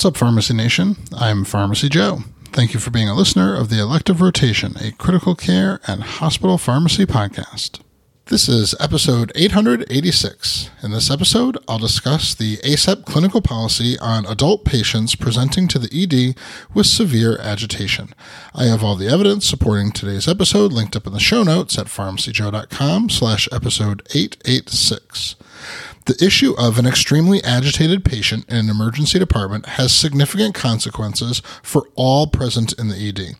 What's up, Pharmacy Nation? I'm Pharmacy Joe. Thank you for being a listener of the Elective Rotation, a critical care and hospital pharmacy podcast. This is episode 886. In this episode, I'll discuss the ACEP clinical policy on adult patients presenting to the ED with severe agitation. I have all the evidence supporting today's episode linked up in the show notes at pharmacyjoe.com slash episode 886. The issue of an extremely agitated patient in an emergency department has significant consequences for all present in the ED.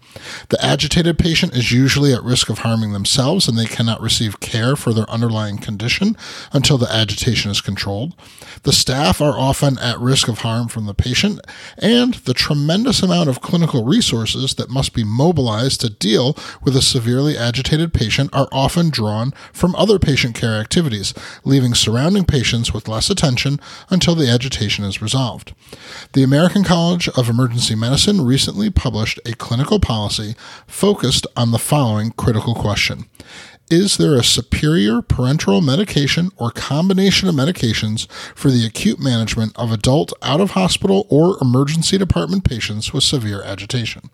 The agitated patient is usually at risk of harming themselves and they cannot receive care for their underlying condition until the agitation is controlled. The staff are often at risk of harm from the patient, and the tremendous amount of clinical resources that must be mobilized to deal with a severely agitated patient are often drawn from other patient care activities, leaving surrounding patients patients with less attention until the agitation is resolved. The American College of Emergency Medicine recently published a clinical policy focused on the following critical question is there a superior parenteral medication or combination of medications for the acute management of adult out of hospital or emergency department patients with severe agitation?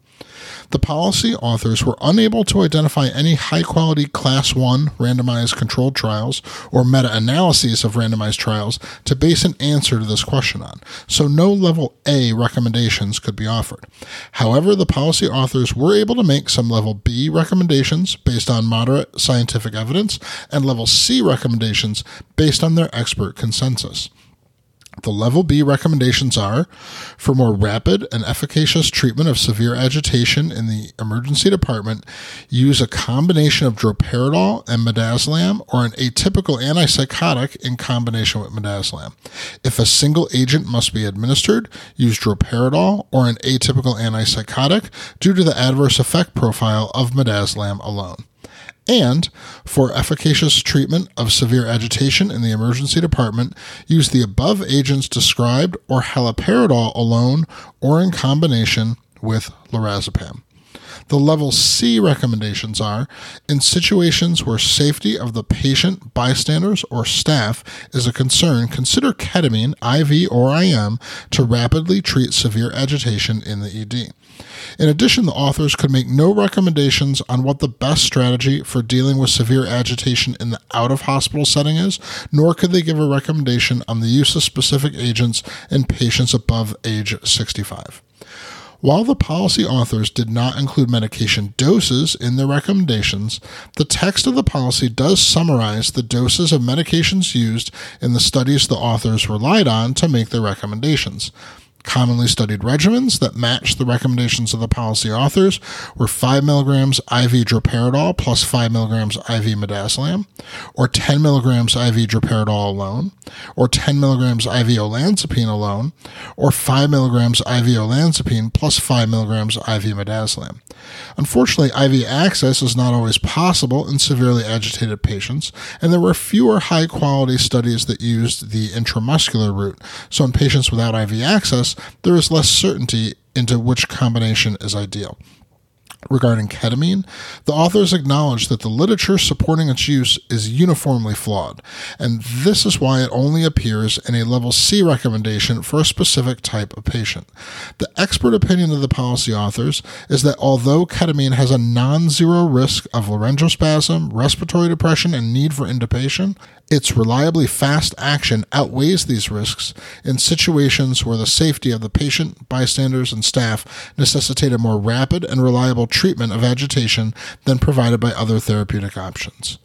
The policy authors were unable to identify any high quality Class 1 randomized controlled trials or meta analyses of randomized trials to base an answer to this question on, so no level A recommendations could be offered. However, the policy authors were able to make some level B recommendations based on moderate scientific evidence and level C recommendations based on their expert consensus. The level B recommendations are for more rapid and efficacious treatment of severe agitation in the emergency department, use a combination of droperidol and midazolam or an atypical antipsychotic in combination with midazolam. If a single agent must be administered, use droperidol or an atypical antipsychotic due to the adverse effect profile of midazolam alone and for efficacious treatment of severe agitation in the emergency department, use the above agents described or haloperidol alone or in combination with lorazepam. The level C recommendations are in situations where safety of the patient, bystanders, or staff is a concern, consider ketamine, IV or IM, to rapidly treat severe agitation in the ED. In addition, the authors could make no recommendations on what the best strategy for dealing with severe agitation in the out of hospital setting is, nor could they give a recommendation on the use of specific agents in patients above age 65. While the policy authors did not include medication doses in their recommendations, the text of the policy does summarize the doses of medications used in the studies the authors relied on to make their recommendations. Commonly studied regimens that matched the recommendations of the policy authors were 5 milligrams IV droperidol plus 5 milligrams IV midazolam, or 10 milligrams IV droperidol alone, or 10 milligrams IV olanzapine alone, or 5 milligrams IV olanzapine plus 5 milligrams IV midazolam. Unfortunately, IV access is not always possible in severely agitated patients, and there were fewer high quality studies that used the intramuscular route. So, in patients without IV access, there is less certainty into which combination is ideal regarding ketamine, the authors acknowledge that the literature supporting its use is uniformly flawed, and this is why it only appears in a level C recommendation for a specific type of patient. The expert opinion of the policy authors is that although ketamine has a non zero risk of laryngospasm, respiratory depression, and need for intubation, its reliably fast action outweighs these risks in situations where the safety of the patient, bystanders, and staff necessitate a more rapid and reliable treatment of agitation than provided by other therapeutic options.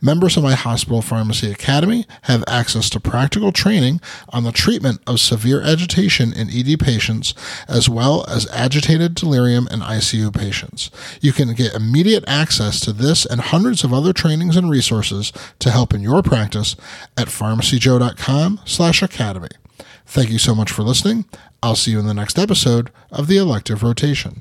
Members of my hospital pharmacy academy have access to practical training on the treatment of severe agitation in ED patients, as well as agitated delirium in ICU patients. You can get immediate access to this and hundreds of other trainings and resources to help in your practice at pharmacyjoe.com slash academy. Thank you so much for listening. I'll see you in the next episode of the Elective Rotation.